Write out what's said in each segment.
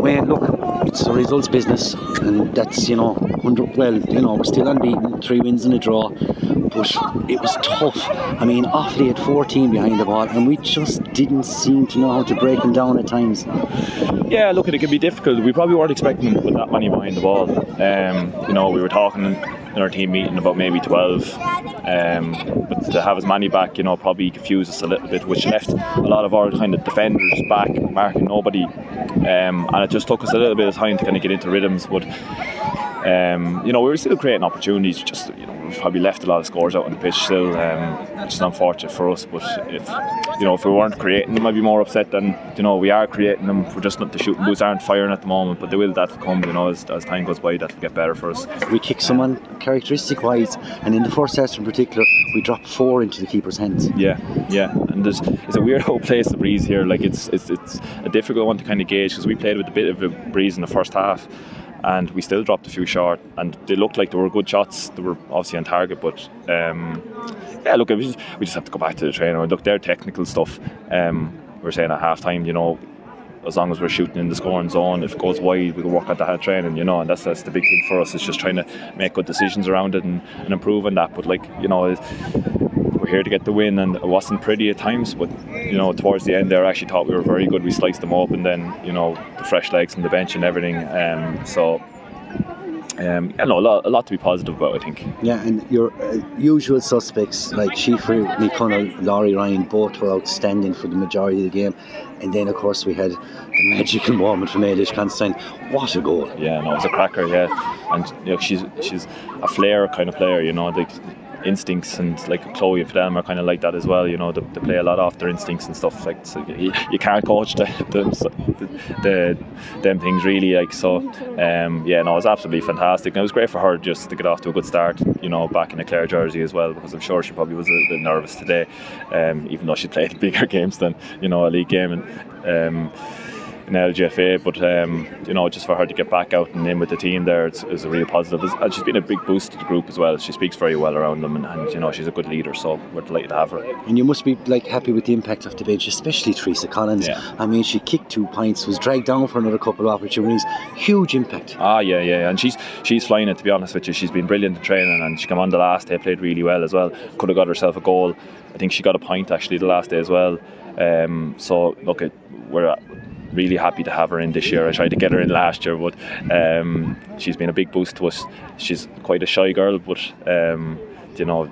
Wayne, look, it's a results business, and that's you know, under, well, you know, we're still unbeaten, three wins and a draw, but it was tough. I mean, Offaly had 14 behind the ball, and we just didn't seem to know how to break them down at times. Yeah, look, it can be difficult. We probably weren't expecting them with that many behind the ball. Um, you know, we were talking in our team meeting about maybe 12. Um, but to have as many back, you know, probably confused us a little bit, which left a lot of our kind of defenders back, marking nobody. Um, and it just took us a little bit of time to kind of get into rhythms. But um, you know, we were still creating opportunities. Just you know, we've probably left a lot of scores out on the pitch still, um, which is unfortunate for us. But if you know, if we weren't creating them, I'd be more upset than you know we are creating them. We're just not the shooting boots aren't firing at the moment, but they will. That'll come. You know, as, as time goes by, that'll get better for us. We kick someone characteristic wise, and in the first set in particular, we dropped four into the keeper's hands. Yeah, yeah, and there's it's a weird old place the breeze here. Like it's it's it's a difficult one to kind of gauge because we played with a bit of a breeze in the first half and we still dropped a few short. And they looked like they were good shots. They were obviously on target, but um, yeah, look, just, we just have to go back to the trainer. Look, their technical stuff. Um, we are saying at half time, you know, as long as we're shooting in the scoring zone, if it goes wide, we can work at that training, you know, and that's that's the big thing for us. Is just trying to make good decisions around it and, and on that. But like you know, we're here to get the win, and it wasn't pretty at times, but you know, towards the end there, I actually thought we were very good. We sliced them up, and then you know, the fresh legs from the bench and everything. Um, so um, yeah, no, a lot, a lot to be positive about, I think. Yeah, and your uh, usual suspects like Schiffer, McConnell, Laurie Ryan, both were outstanding for the majority of the game. And then, of course, we had the magical moment from Ailish Considine. What a goal! Yeah, no, it was a cracker. Yeah, and you know, she's she's a flair kind of player. You know, like instincts and like Chloe and them are kind of like that as well. You know, they, they play a lot off their instincts and stuff. Like so you, you, can't coach the, the, the, them things really. Like so, um, yeah, no, it was absolutely fantastic. And it was great for her just to get off to a good start. You know, back in the Clare jersey as well, because I'm sure she probably was a bit nervous today, um, even though she played bigger games than you know a league game and. Um, in LGFA. But um, you know, just for her to get back out and in with the team there it's, it's a real positive. And she's been a big boost to the group as well. She speaks very well around them, and, and, you know, she's a good leader. So we're delighted to have her. And you must be like happy with the impact of the bench, especially Teresa Collins. Yeah. I mean, she kicked two points, was dragged down for another couple of opportunities. Huge impact. Ah, yeah, yeah, and she's she's flying it. To be honest with you, she's been brilliant in training, and she came on the last day, played really well as well. Could have got herself a goal. I think she got a point actually the last day as well. Um, so look, it, we're really happy to have her in this year. I tried to get her in last year, but um, she's been a big boost to us. She's quite a shy girl, but um, you know,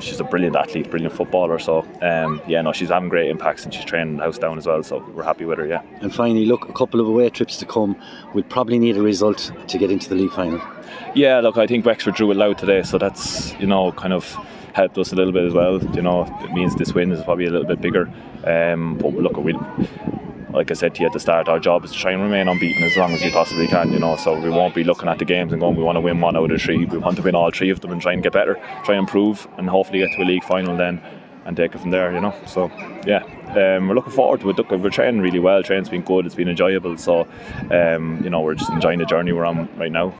she's a brilliant athlete, brilliant footballer. So um, yeah, no, she's having great impacts and she's training the house down as well. So we're happy with her. Yeah. And finally, look, a couple of away trips to come. We'll probably need a result to get into the league final. Yeah, look, I think Wexford drew it loud today, so that's you know kind of helped us a little bit as well. You know, it means this win is probably a little bit bigger. Um, but look, we like I said to you at the start, our job is to try and remain unbeaten as long as we possibly can, you know. So we won't be looking at the games and going, we want to win one out of three. We want to win all three of them and try and get better, try and improve, and hopefully get to a league final then and take it from there, you know. So yeah, um, we're looking forward to it. We're training really well. Training's been good. It's been enjoyable. So um, you know, we're just enjoying the journey we're on right now.